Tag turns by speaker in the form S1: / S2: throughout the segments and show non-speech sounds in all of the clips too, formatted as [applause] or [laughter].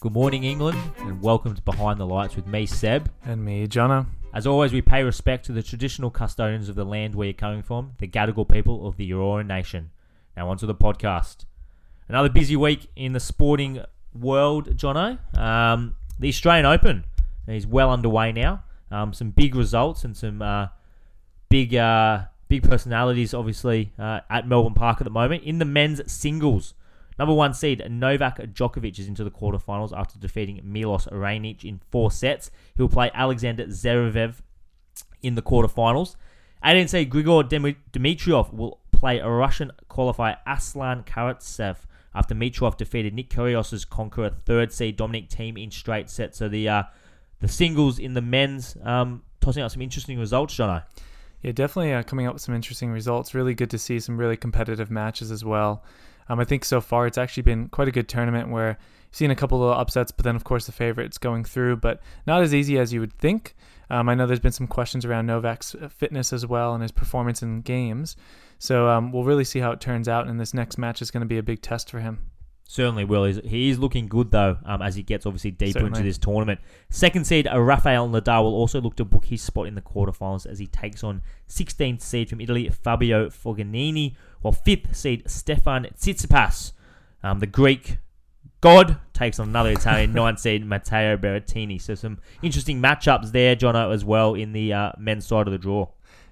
S1: Good morning, England, and welcome to Behind the Lights with me, Seb.
S2: And me, Jonno.
S1: As always, we pay respect to the traditional custodians of the land where you're coming from, the Gadigal people of the Eora Nation. Now, onto the podcast. Another busy week in the sporting world, Jonno. Um, the Australian Open is well underway now. Um, some big results and some uh, big uh, big personalities, obviously, uh, at Melbourne Park at the moment. In the men's singles, number one seed Novak Djokovic is into the quarterfinals after defeating Milos Raonic in four sets. He'll play Alexander Zverev in the quarterfinals. 18 seed Grigor Dimitrov will play a Russian qualifier Aslan Karatsev after Dimitrov defeated Nick Kyrgios's conqueror third seed Dominic Thiem in straight sets. So the uh, the singles in the men's um, tossing out some interesting results, Jonno.
S2: Yeah, definitely uh, coming up with some interesting results. Really good to see some really competitive matches as well. Um, I think so far it's actually been quite a good tournament where you've seen a couple of upsets, but then of course the favorites going through, but not as easy as you would think. Um, I know there's been some questions around Novak's uh, fitness as well and his performance in games. So um, we'll really see how it turns out, and this next match is going to be a big test for him.
S1: Certainly will. He is looking good though, um, as he gets obviously deeper
S2: Certainly.
S1: into this tournament. Second seed uh, Rafael Nadal will also look to book his spot in the quarterfinals as he takes on 16th seed from Italy Fabio Fognini, while fifth seed Stefan Tsitsipas, um, the Greek god, takes on another Italian [laughs] ninth seed Matteo Berrettini. So some interesting matchups there, Jonno, as well in the uh, men's side of the draw.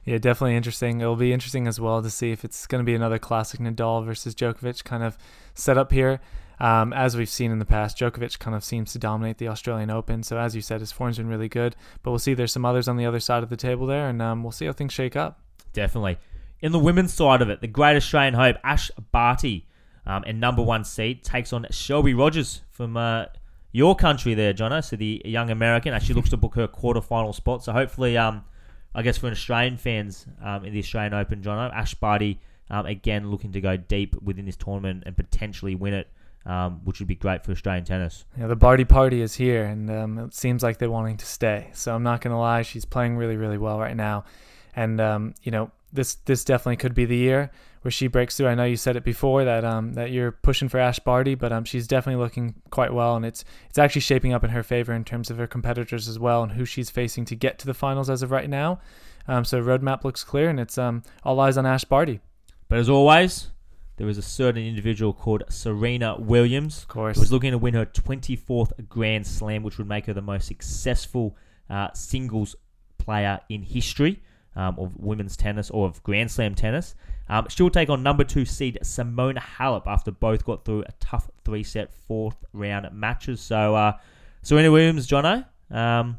S2: Yeah, definitely interesting. It'll be interesting as well to see if it's going to be another classic Nadal versus Djokovic kind of setup here. Um, as we've seen in the past, Djokovic kind of seems to dominate the Australian Open. So as you said, his form's been really good. But we'll see. There's some others on the other side of the table there, and um, we'll see how things shake up.
S1: Definitely. In the women's side of it, the great Australian hope, Ash Barty, um, and number one seed, takes on Shelby Rogers from uh, your country there, Jonno. So the young American actually looks to book her quarterfinal spot. So hopefully, um, I guess for Australian fans um, in the Australian Open, John Ash Barty, um, again, looking to go deep within this tournament and potentially win it. Um, which would be great for Australian tennis.
S2: Yeah, the Barty party is here, and um, it seems like they're wanting to stay. So I'm not gonna lie, she's playing really, really well right now, and um, you know this this definitely could be the year where she breaks through. I know you said it before that um, that you're pushing for Ash Barty, but um, she's definitely looking quite well, and it's it's actually shaping up in her favor in terms of her competitors as well and who she's facing to get to the finals as of right now. Um, so roadmap looks clear, and it's um, all eyes on Ash Barty.
S1: But as always, there was a certain individual called Serena Williams.
S2: Of course,
S1: who was looking to win her 24th Grand Slam, which would make her the most successful uh, singles player in history um, of women's tennis or of Grand Slam tennis. Um, she'll take on number two seed Simona Halep after both got through a tough three set fourth round matches. So, uh, Serena Williams, Jonno, um,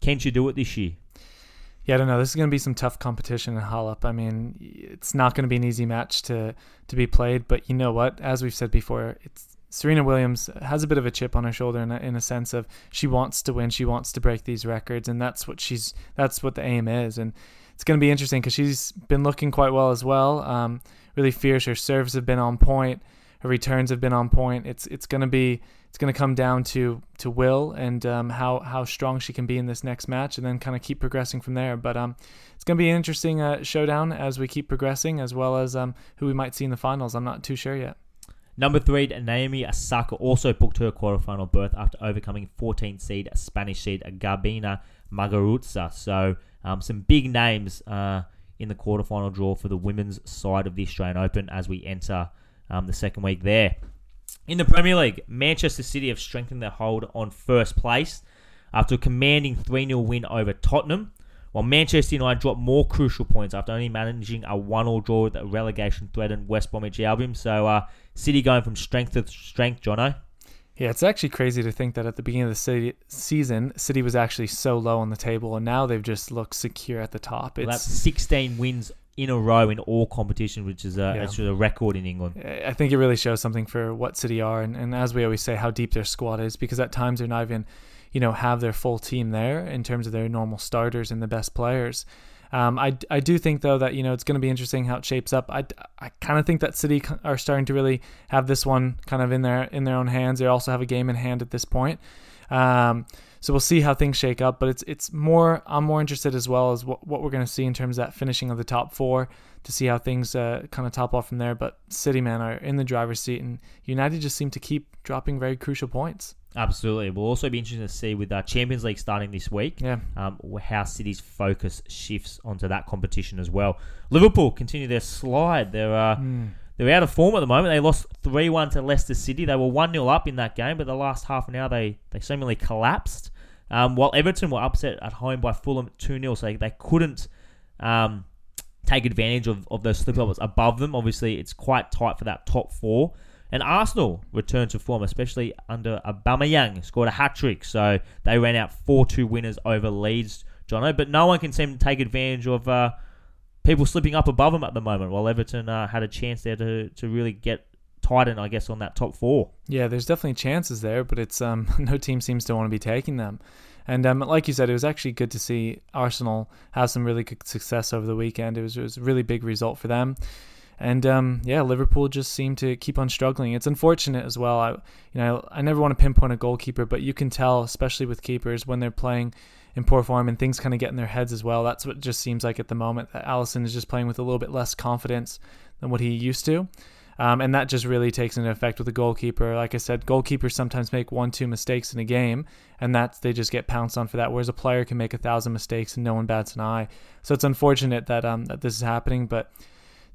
S1: can she do it this year?
S2: Yeah, I don't know. This is going to be some tough competition in Halep. I mean, it's not going to be an easy match to to be played. But you know what? As we've said before, it's Serena Williams has a bit of a chip on her shoulder in a, in a sense of she wants to win, she wants to break these records, and that's what she's that's what the aim is. And it's going to be interesting because she's been looking quite well as well. Um, really fierce. Her serves have been on point. Her returns have been on point. It's it's going to be it's going to come down to to will and um, how how strong she can be in this next match, and then kind of keep progressing from there. But um, it's going to be an interesting uh, showdown as we keep progressing, as well as um, who we might see in the finals. I'm not too sure yet.
S1: Number three, Naomi Osaka also booked her quarterfinal berth after overcoming 14 seed Spanish seed Garbiñe Muguruza. So um, some big names uh, in the quarterfinal draw for the women's side of the Australian Open as we enter um, the second week there. In the Premier League, Manchester City have strengthened their hold on first place after a commanding 3 0 win over Tottenham, while Manchester United dropped more crucial points after only managing a 1 0 draw with a relegation threatened West Bromwich Albion. So, uh, City going from strength to strength, Jonno.
S2: Yeah, it's actually crazy to think that at the beginning of the city, season, City was actually so low on the table, and now they've just looked secure at the top.
S1: Well,
S2: It's
S1: that's 16 wins in a row in all competitions, which is a,
S2: Yeah.
S1: it's a record in England.
S2: I think it really shows something for what City are, and, and as we always say, how deep their squad is. Because at times they're not even, you know, have their full team there in terms of their normal starters and the best players. Um, I, I do think though that you know it's going to be interesting how it shapes up. I, I kind of think that City are starting to really have this one kind of in their in their own hands. They also have a game in hand at this point. Um, So we'll see how things shake up. But it's it's more I'm more interested as well as what, what we're going to see in terms of that finishing of the top four to see how things uh, kind of top off from there. But City man are in the driver's seat, and United just seem to keep dropping very crucial points.
S1: Absolutely. We'll also be interested to see with our Champions League starting this week
S2: Yeah.
S1: um, how City's focus shifts onto that competition as well. Liverpool continue their slide. They're uh,
S2: Mm.
S1: they're out of form at the moment. They lost three one to Leicester City. They were one 0 up in that game, but the last half an hour they they seemingly collapsed. Um, while Everton were upset at home by Fulham two 0 so they, they couldn't um, take advantage of, of those slip ups above them. Obviously, it's quite tight for that top four. And Arsenal returned to form, especially under Aubameyang, scored a hat trick. So they ran out 4 2 winners over Leeds, Jonno. But no one can seem to take advantage of uh, people slipping up above them at the moment, while Everton uh, had a chance there to, to really get tighten, I guess, on that top four.
S2: Yeah, there's definitely chances there, but it's um, [laughs] no team seems to want to be taking them. And um, like you said, it was actually good to see Arsenal have some really good success over the weekend. It was, it was a really big result for them. And um, yeah, Liverpool just seemed to keep on struggling. It's unfortunate as well. I, you know, I never want to pinpoint a goalkeeper, but you can tell, especially with keepers, when they're playing in poor form and things kind of get in their heads as well. That's what just seems like at the moment that Alisson is just playing with a little bit less confidence than what he used to. Um, and that just really takes into effect with the goalkeeper. Like I said, goalkeepers sometimes make one, two mistakes in a game, and that's they just get pounced on for that. Whereas a player can make a thousand mistakes and no one bats an eye. So it's unfortunate that um, that this is happening, but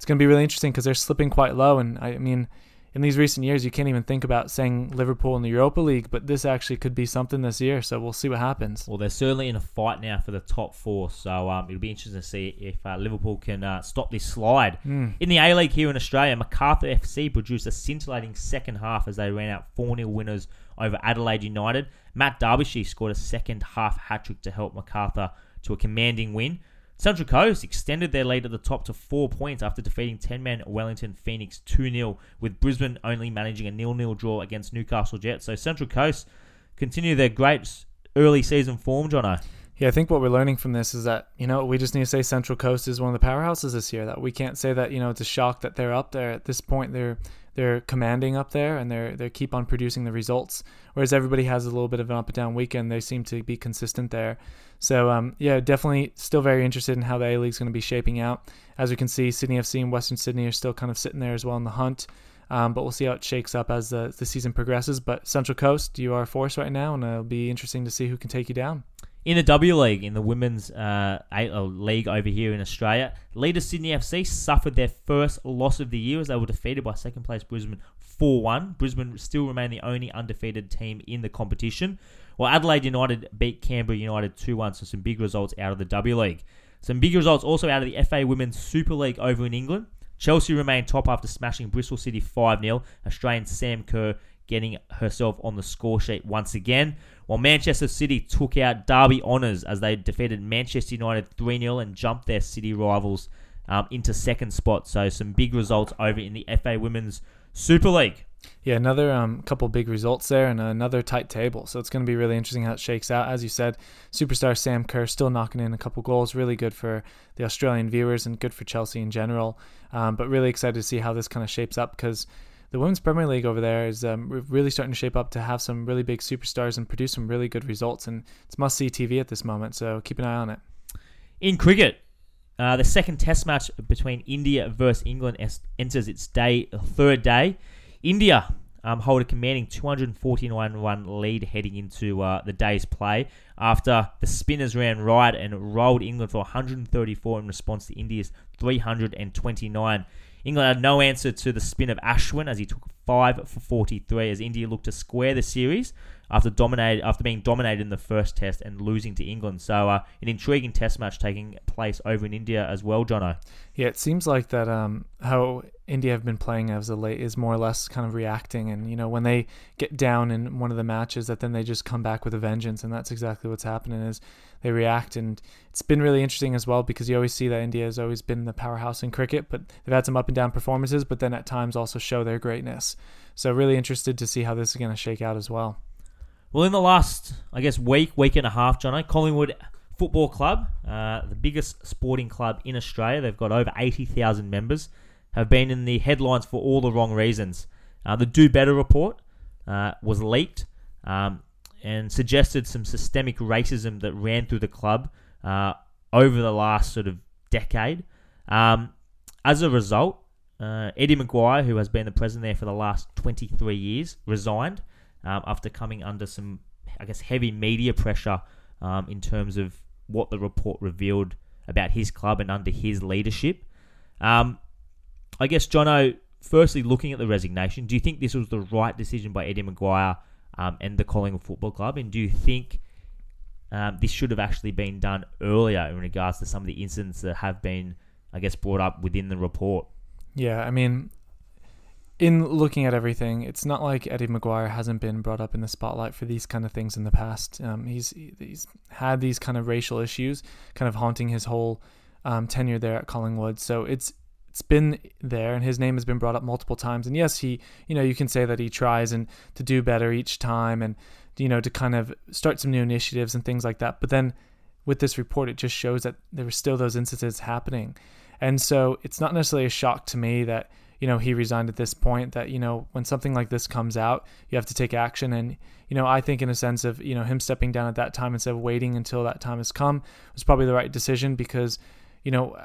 S2: it's going to be really interesting because they're slipping quite low. And I mean, in these recent years, you can't even think about saying Liverpool in the Europa League, but this actually could be something this year. So we'll see what happens.
S1: Well, they're certainly in a fight now for the top four, so um, it'll be interesting to see if uh, Liverpool can uh, stop this slide.
S2: Mm.
S1: In the A League here in Australia, Macarthur FC produced a scintillating second half as they ran out 4 0 winners over Adelaide United. Matt Derbyshire scored a second half hat trick to help Macarthur to a commanding win. Central Coast extended their lead at the top to four points after defeating 10 man Wellington Phoenix 2 0, with Brisbane only managing a 0 0 draw against Newcastle Jets. So Central Coast continue their great early season form, Jonno.
S2: Yeah, I think what we're learning from this is that, you know, we just need to say Central Coast is one of the powerhouses this year. That we can't say that, you know, it's a shock that they're up there. At this point they're they're commanding up there and they're they keep on producing the results. Whereas everybody has a little bit of an up and down weekend. They seem to be consistent there. So um, yeah, definitely still very interested in how the A League's going to be shaping out. As we can see, Sydney FC and Western Sydney are still kind of sitting there as well in the hunt. Um, but we'll see how it shakes up as the, the season progresses. But Central Coast, you are a force right now, and it'll be interesting to see who can take you down.
S1: In the W League, in the women's uh, A- uh, league over here in Australia, leader Sydney FC suffered their first loss of the year as they were defeated by second place Brisbane 4 1. Brisbane still remain the only undefeated team in the competition, while Adelaide United beat Canberra United 2 1, so some big results out of the W League. Some big results also out of the FA Women's Super League over in England. Chelsea remained top after smashing Bristol City 5 0. Australian Sam Kerr getting herself on the score sheet once again. While Manchester City took out Derby Honours as they defeated Manchester United 3 0 and jumped their city rivals um, into second spot. So, some big results over in the FA Women's Super League.
S2: Yeah, another um, couple big results there and another tight table. So it's going to be really interesting how it shakes out. As you said, superstar Sam Kerr still knocking in a couple goals. Really good for the Australian viewers and good for Chelsea in general. Um, but really excited to see how this kind of shapes up because the Women's Premier League over there is um, really starting to shape up to have some really big superstars and produce some really good results. And it's must see TV at this moment. So keep an eye on it.
S1: In cricket, uh, the second Test match between India versus England es- enters its day third day. India um, hold a commanding 249 run lead heading into uh, the day's play after the spinners ran right and rolled England for 134 in response to India's 329. England had no answer to the spin of Ashwin as he took 5 for 43 as India looked to square the series after dominated after being dominated in the first test and losing to England. So uh, an intriguing test match taking place over in India as well, Jonno.
S2: Yeah, it seems like that um, how India have been playing as of late is more or less kind of reacting, and you know when they get down in one of the matches, that then they just come back with a vengeance, and that's exactly what's happening. Is they react, and it's been really interesting as well because you always see that India has always been the powerhouse in cricket, but they've had some up and down performances, but then at times also show their greatness. So really interested to see how this is going to shake out as well.
S1: Well, in the last, I guess, week, week and a half, Jonno, Collingwood Football Club, uh, the biggest sporting club in Australia, they've got over 80,000 members, have been in the headlines for all the wrong reasons. Uh, the Do Better report uh, was leaked. Um, and suggested some systemic racism that ran through the club uh, over the last sort of decade. Um, as a result, uh, Eddie McGuire, who has been the president there for the last 23 years, resigned um, after coming under some, I guess, heavy media pressure um, in terms of what the report revealed about his club and under his leadership. Um, I guess, Jonno, firstly, looking at the resignation, do you think this was the right decision by Eddie McGuire um, and the Collingwood Football Club? And do you think um, this should have actually been done earlier in regards to some of the incidents that have been, I guess, brought up within the report?
S2: Yeah, I mean, in looking at everything, it's not like Eddie McGuire hasn't been brought up in the spotlight for these kind of things in the past. Um, he's he's had these kind of racial issues kind of haunting his whole um, tenure there at Collingwood. So it's it's been there, and his name has been brought up multiple times. And yes, he you know you can say that he tries and to do better each time, and you know to kind of start some new initiatives and things like that. But then with this report, it just shows that there were still those instances happening. And so it's not necessarily a shock to me that, you know, he resigned at this point, that, you know, when something like this comes out, you have to take action. And, you know, I think in a sense of, you know, him stepping down at that time instead of waiting until that time has come was probably the right decision because, you know,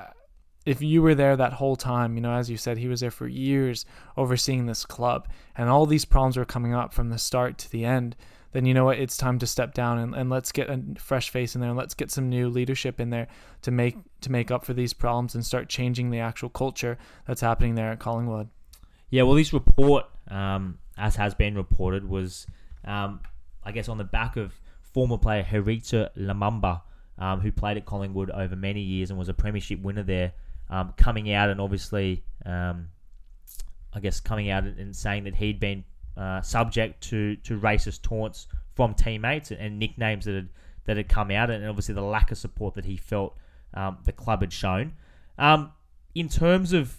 S2: if you were there that whole time, you know, as you said, he was there for years overseeing this club and all these problems were coming up from the start to the end then you know what? It's time to step down and, and let's get a fresh face in there and let's get some new leadership in there to make to make up for these problems and start changing the actual culture that's happening there at Collingwood.
S1: Yeah, well, this report, um, as has been reported, was um, I guess on the back of former player Héritier Lumumba, um, who played at Collingwood over many years and was a premiership winner there, um, coming out and obviously, um, I guess, coming out and saying that he'd been uh, subject to, to racist taunts from teammates and, and, nicknames that had that had come out, and obviously the lack of support that he felt um, the club had shown. Um, in terms of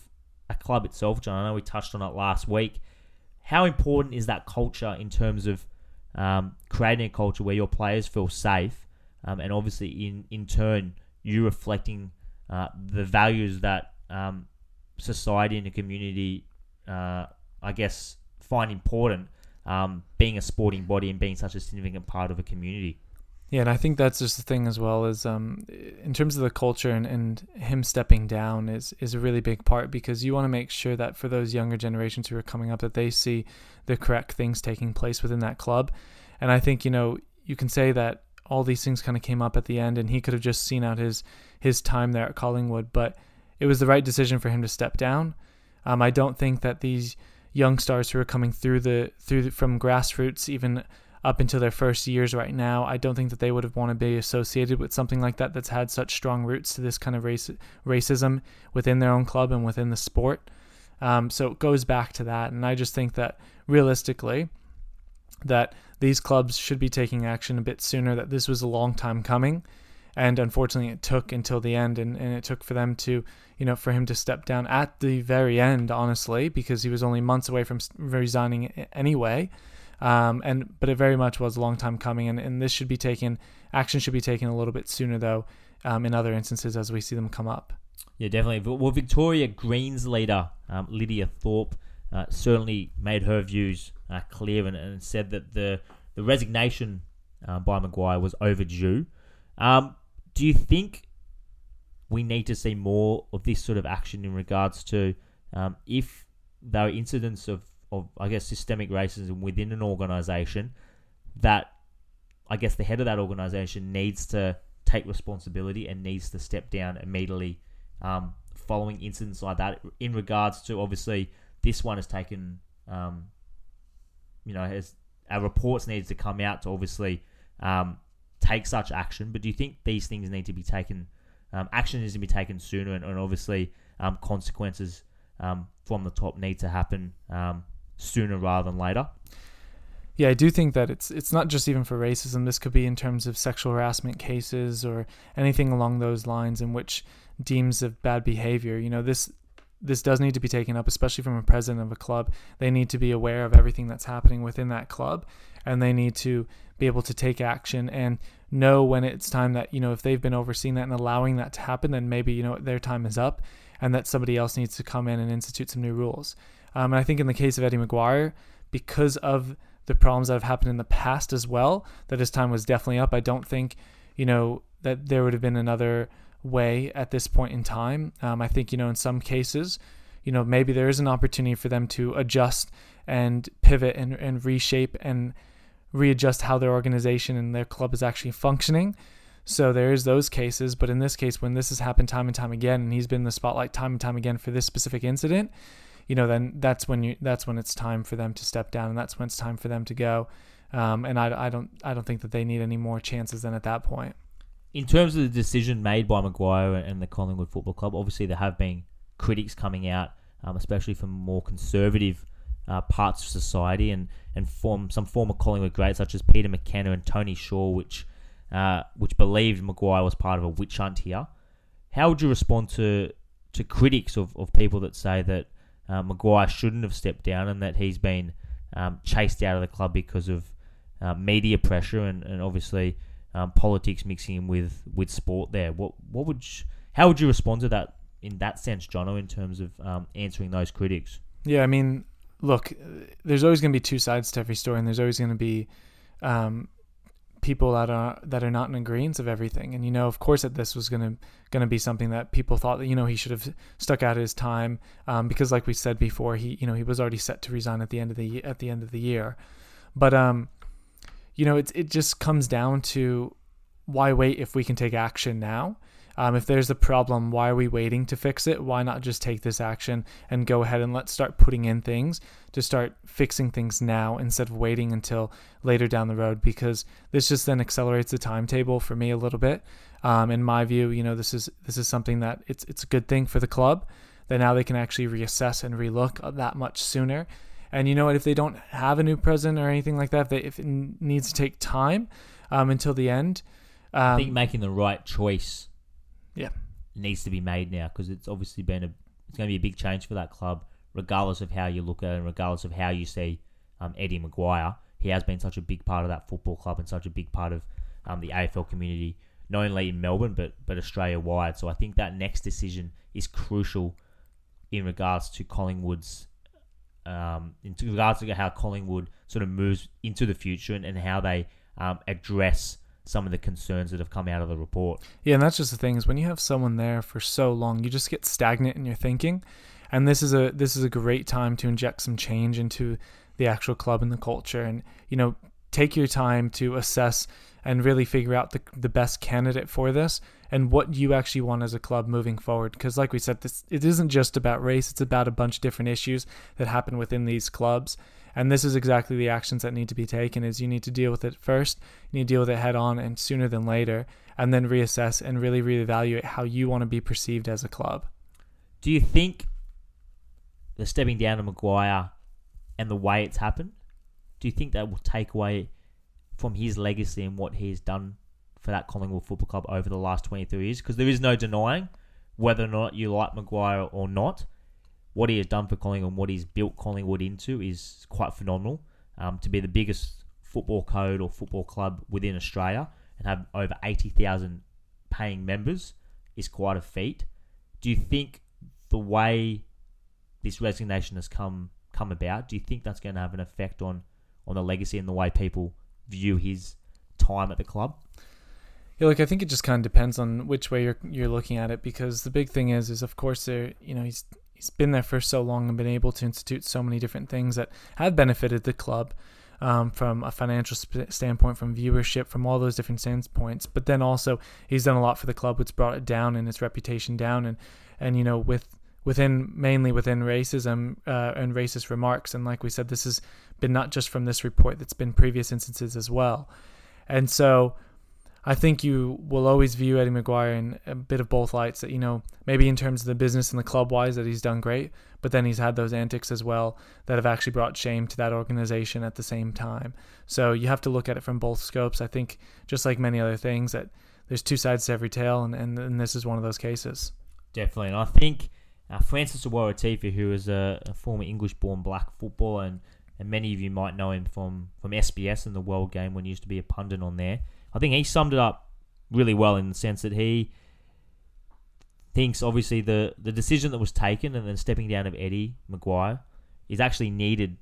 S1: a club itself, John, I know we touched on it last week. How important is that culture in terms of um, creating a culture where your players feel safe, um, and obviously in in turn you reflecting uh, the values that um, society and the community, uh, I guess, find important um, being a sporting body and being such a significant part of a community.
S2: Yeah, and I think that's just the thing as well is um, in terms of the culture and, and him stepping down is is a really big part because you want to make sure that for those younger generations who are coming up that they see the correct things taking place within that club. And I think you know you can say that all these things kind of came up at the end, and he could have just seen out his his time there at Collingwood, but it was the right decision for him to step down. Um, I don't think that these young stars who are coming through the through the, from grassroots even up into their first years right now. I don't think that they would have want to be associated with something like that that's had such strong roots to this kind of race racism within their own club and within the sport. Um, so it goes back to that, and I just think that realistically, that these clubs should be taking action a bit sooner. That this was a long time coming, and unfortunately it took until the end and, and it took for them to you know for him to step down at the very end honestly because he was only months away from resigning anyway. Um, and but it very much was a long time coming and, and this should be taken action should be taken a little bit sooner though um, in other instances as we see them come up.
S1: Yeah definitely. Well victoria greens leader um, Lidia Thorpe uh, certainly made her views uh, clear and, and, said that the the resignation uh, by McGuire was overdue. Um, do you think we need to see more of this sort of action in regards to um, if there are incidents of, of, I guess, systemic racism within an organization that I guess the head of that organization needs to take responsibility and needs to step down immediately um, following incidents like that in regards to obviously this one has taken um, you know has our reports needs to come out to obviously um, take such action. But do you think these things need to be taken? Um, action needs to be taken sooner, and, and obviously um, consequences um, from the top need to happen um, sooner rather than later.
S2: Yeah, I do think that it's it's not just even for racism. This could be in terms of sexual harassment cases or anything along those lines in which deems of bad behavior. You know, this this does need to be taken up, especially from a president of a club. They need to be aware of everything that's happening within that club, and they need to be able to take action and know when it's time that you know if they've been overseeing that and allowing that to happen then maybe you know their time is up and that somebody else needs to come in and institute some new rules um, and i think in the case of eddie mcguire because of the problems that have happened in the past as well, that his time was definitely up. I don't think, you know, that there would have been another way at this point in time. Um, I think, you know, in some cases, you know, maybe there is an opportunity for them to adjust and pivot and, and reshape and readjust how their organization and their club is actually functioning. So there is those cases, but in this case, when this has happened time and time again, and he's been in the spotlight time and time again for this specific incident, you know, then that's when you that's when it's time for them to step down, and that's when it's time for them to go. Um, and I, I don't I don't think that they need any more chances than at that point.
S1: In terms of the decision made by McGuire and the Collingwood Football Club, obviously there have been critics coming out, um, especially from more conservative uh, parts of society, and and from some former Collingwood greats such as Peter McKenna and Tony Shaw, which uh, which believed McGuire was part of a witch hunt here. How would you respond to to critics of, of people that say that uh, McGuire shouldn't have stepped down and that he's been um, chased out of the club because of uh, media pressure and, and obviously um, politics mixing in with, with sport there? What what would you, how would you respond to that in that sense, Jonno, in terms of um, answering those critics?
S2: Yeah, I mean, look, there's always going to be two sides to every story, and there's always going to be um, people that are that are not in agreement of everything. And you know, of course, that this was gonna gonna be something that people thought that you know he should have stuck out his time um, because, like we said before, he you know he was already set to resign at the end of the at the end of the year. But um, you know, it it just comes down to why wait if we can take action now. Um, if there's a problem, why are we waiting to fix it? Why not just take this action and go ahead and let's start putting in things to start fixing things now instead of waiting until later down the road? Because this just then accelerates the timetable for me a little bit. Um, in my view, you know, this is this is something that it's it's a good thing for the club that now they can actually reassess and relook that much sooner. And you know what? If they don't have a new president or anything like that, if, they, if it needs to take time um, until the end, um,
S1: I think making the right choice
S2: yeah.
S1: needs to be made now because it's obviously been a it's going to be a big change for that club, regardless of how you look at it and regardless of how you see um, Eddie McGuire. He has been such a big part of that football club and such a big part of um, the AFL community, not only in Melbourne but but Australia wide. So I think that next decision is crucial in regards to Collingwood's. Um, in regards to how Collingwood sort of moves into the future and, and how they um, address some of the concerns that have come out of the report.
S2: Yeah, and that's just the thing is when you have someone there for so long, you just get stagnant in your thinking. And this is a this is a great time to inject some change into the actual club and the culture and you know take your time to assess and really figure out the, the best candidate for this and what you actually want as a club moving forward because like we said this it isn't just about race it's about a bunch of different issues that happen within these clubs and this is exactly the actions that need to be taken is you need to deal with it first, you need to deal with it head on and sooner than later, and then reassess and really reevaluate how you want to be perceived as a club.
S1: Do you think the stepping down of McGuire and the way it's happened, do you think that will take away from his legacy and what he's done for that Collingwood Football Club over the last 23 years? Because there is no denying whether or not you like McGuire or not what he has done for Collingwood and what he's built Collingwood into is quite phenomenal. Um, to be the biggest football code or football club within Australia and have over 80,000 paying members is quite a feat. Do you think the way this resignation has come come about, do you think that's going to have an effect on on the legacy and the way people view his time at the club?
S2: Yeah, like I think it just kind of depends on which way you're you're looking at it because the big thing is is of course there you know he's he's been there for so long and been able to institute so many different things that have benefited the club um, from a financial sp- standpoint, from viewership, from all those different standpoints. But then also he's done a lot for the club, which brought it down and its reputation down, and and you know with within mainly within racism uh, and racist remarks. And like we said, this has been not just from this report; that's been previous instances as well. And so I think you will always view Eddie McGuire in a bit of both lights. That you know, maybe in terms of the business and the club wise, that he's done great, but then he's had those antics as well that have actually brought shame to that organization at the same time. So you have to look at it from both scopes. I think, just like many other things, that there's two sides to every tale, and, and, and this is one of those cases.
S1: Definitely, and I think uh, Francis Awara who is a, a former English-born black footballer, and, and many of you might know him from, from SBS and the World Game when he used to be a pundit on there I think he summed it up really well in the sense that he thinks obviously the the decision that was taken and then stepping down of Eddie McGuire is actually needed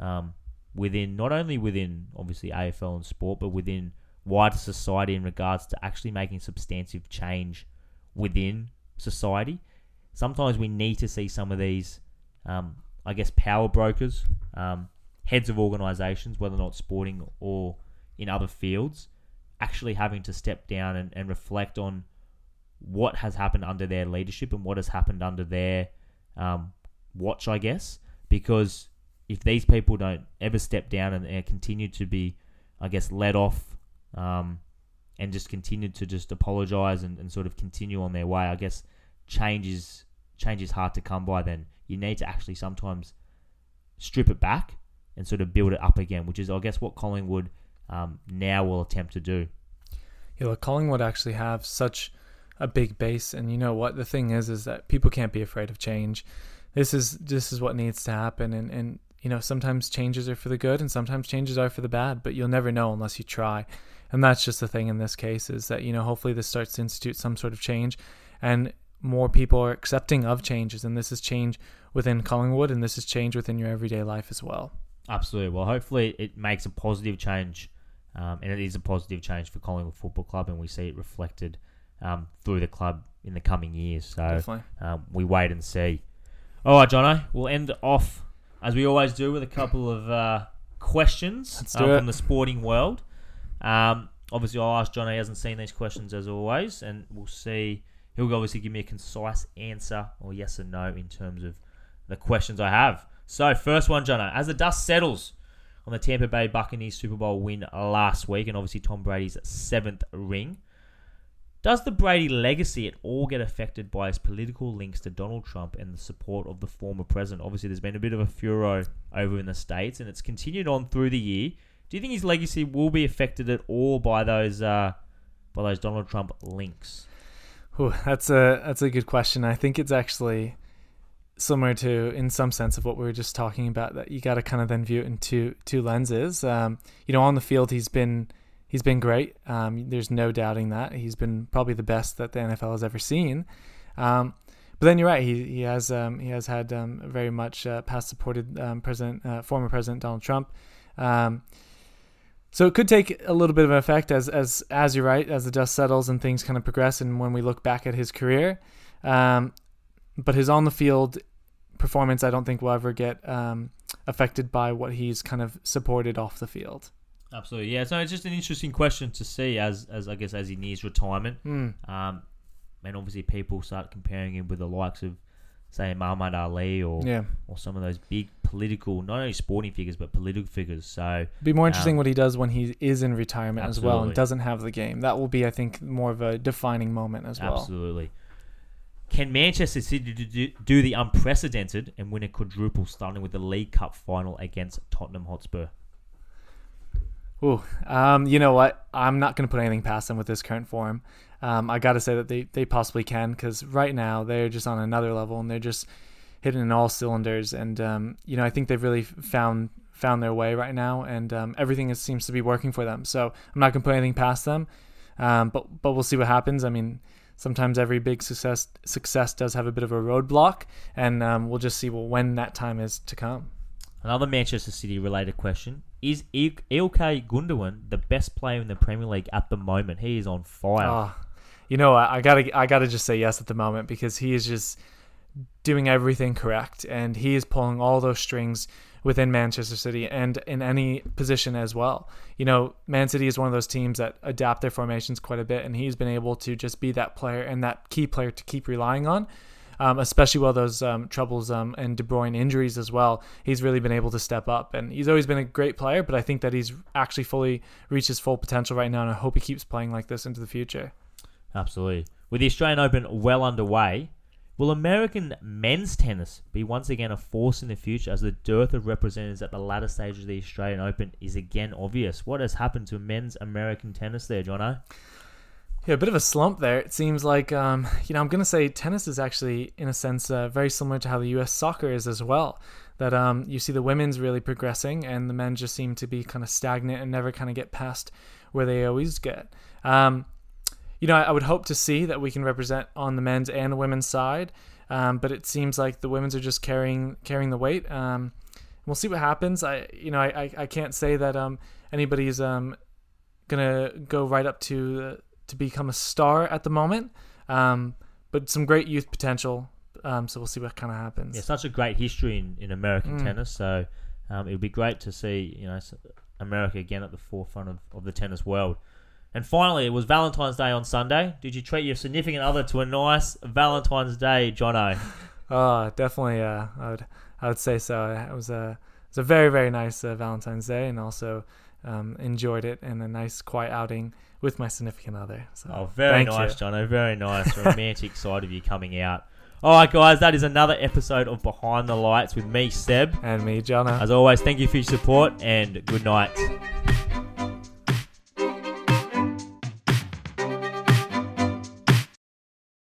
S1: um, within not only within obviously AFL and sport, but within wider society in regards to actually making substantive change within society. Sometimes we need to see some of these, um, I guess, power brokers, um, heads of organisations, whether or not sporting or in other fields, actually having to step down and, and reflect on what has happened under their leadership and what has happened under their um, watch, I guess. Because if these people don't ever step down and, and continue to be, I guess, let off um, and just continue to just apologize and, and sort of continue on their way, I guess change is change is hard to come by. Then you need to actually sometimes strip it back and sort of build it up again, which is I guess what Collingwood um, now will attempt to do.
S2: Yeah, look, Collingwood actually have such a big base, and you know what the thing is is that people can't be afraid of change. This is this is what needs to happen, and and you know sometimes changes are for the good, and sometimes changes are for the bad, but you'll never know unless you try. And that's just the thing in this case is that, you know, hopefully this starts to institute some sort of change and more people are accepting of changes. And this is change within Collingwood and this is change within your everyday life as well.
S1: Absolutely. Well, hopefully it makes a positive change. Um, and it is a positive change for Collingwood Football Club, and we see it reflected um, through the club in the coming years. So um, we wait and see. All right, Jonno, we'll end off as we always do with a couple of uh, questions uh, from the sporting world. Um, obviously, I'll ask John. He hasn't seen these questions as always, and we'll see. He'll obviously give me a concise answer or yes or no in terms of the questions I have. So, first one, John. As the dust settles on the Tampa Bay Buccaneers Super Bowl win last week, and obviously Tom Brady's seventh ring, does the Brady legacy at all get affected by his political links to Donald Trump and the support of the former president? Obviously, there's been a bit of a furor over in the States, and it's continued on through the year. Do you think his legacy will be affected at all by those uh, by those Donald Trump links?
S2: Ooh, that's a that's a good question. I think it's actually similar to, in some sense, of what we were just talking about. That you got to kind of then view it in two two lenses. Um, you know, on the field, he's been he's been great. Um, there's no doubting that he's been probably the best that the NFL has ever seen. Um, but then you're right. He he has um, he has had um, very much uh, past supported um, President uh, former President Donald Trump. Um, so it could take a little bit of an effect as as as you're right, as the dust settles and things kind of progress, and when we look back at his career. Um, but his on the field performance, I don't think will ever get um, affected by what he's kind of supported off the field.
S1: Absolutely, yeah. So it's just an interesting question to see as as I guess as he nears retirement.
S2: Mm.
S1: Um, and obviously people start comparing him with the likes of say Muhammad Ali or
S2: yeah.
S1: or some of those big political, not only sporting figures but political figures. So
S2: be more interesting um, what he does when he is in retirement absolutely. as well and doesn't have the game. That will be, I think, more of a defining moment as well.
S1: Absolutely. Can Manchester City do, the unprecedented and win a quadruple, starting with the League Cup final against Tottenham Hotspur?
S2: Ooh, um, you know what? I'm not going to put anything past them with this current form. Um, I got to say that they, they possibly can because right now they're just on another level and they're just hitting in all cylinders. And um, you know, I think they've really found found their way right now, and um, everything is, seems to be working for them. So I'm not going to put anything past them. Um, but but we'll see what happens. I mean, sometimes every big success success does have a bit of a roadblock, and um, we'll just see well, when that time is to come.
S1: Another Manchester City related question. Is Ilkay Gundogan the best player in the Premier League at the moment? He is on fire.
S2: Oh, you know, I, I gotta I gotta just say yes at the moment because he is just doing everything correct and he is pulling all those strings within Manchester City and in any position as well. You know, Man City is one of those teams that adapt their formations quite a bit, and he's been able to just be that player and that key player to keep relying on um, especially while those um, troubles um, and De Bruyne injuries as well. He's really been able to step up, and he's always been a great player. But I think that he's actually fully reached his full potential right now, and I hope he keeps playing like this into the future.
S1: Absolutely. With the Australian Open well underway, will American men's tennis be once again a force in the future as the dearth of representatives at the latter stage of the Australian Open is again obvious? What has happened to men's American tennis there, Jonno?
S2: Yeah, a bit of a slump there. It seems like, um, you know, I'm going to say tennis is actually, in a sense, uh, very similar to how the U.S. soccer is as well. That um, you see the women's really progressing, and the men just seem to be kind of stagnant and never kind of get past where they always get. Um, you know, I, I, would hope to see that we can represent on the men's and the women's side, um, but it seems like the women's are just carrying carrying the weight. Um, we'll see what happens. I you know I, I, I can't say that um anybody's um gonna go right up to uh, to become a star at the moment. Um, but some great youth potential. Um, so we'll see what kind of happens.
S1: Yeah, such a great history in, in American
S2: Mm.
S1: tennis. So um, it would be great to see you know America again at the forefront of, of the tennis world. And finally, it was Valentine's Day on Sunday. Did you treat your significant other to a nice Valentine's Day, Jonno? [laughs]
S2: Oh, definitely. Uh, I would I would say so. It was a it was a very very nice uh, Valentine's Day, and also um, enjoyed it and a nice quiet outing with my significant other. So
S1: Oh, very nice,
S2: you.
S1: Jonno. Very [laughs] nice. Romantic side of you coming out. All right, guys, that is another episode of Behind the Lights with me, Seb.
S2: And me, Jonno.
S1: As always, thank you for your support and good night.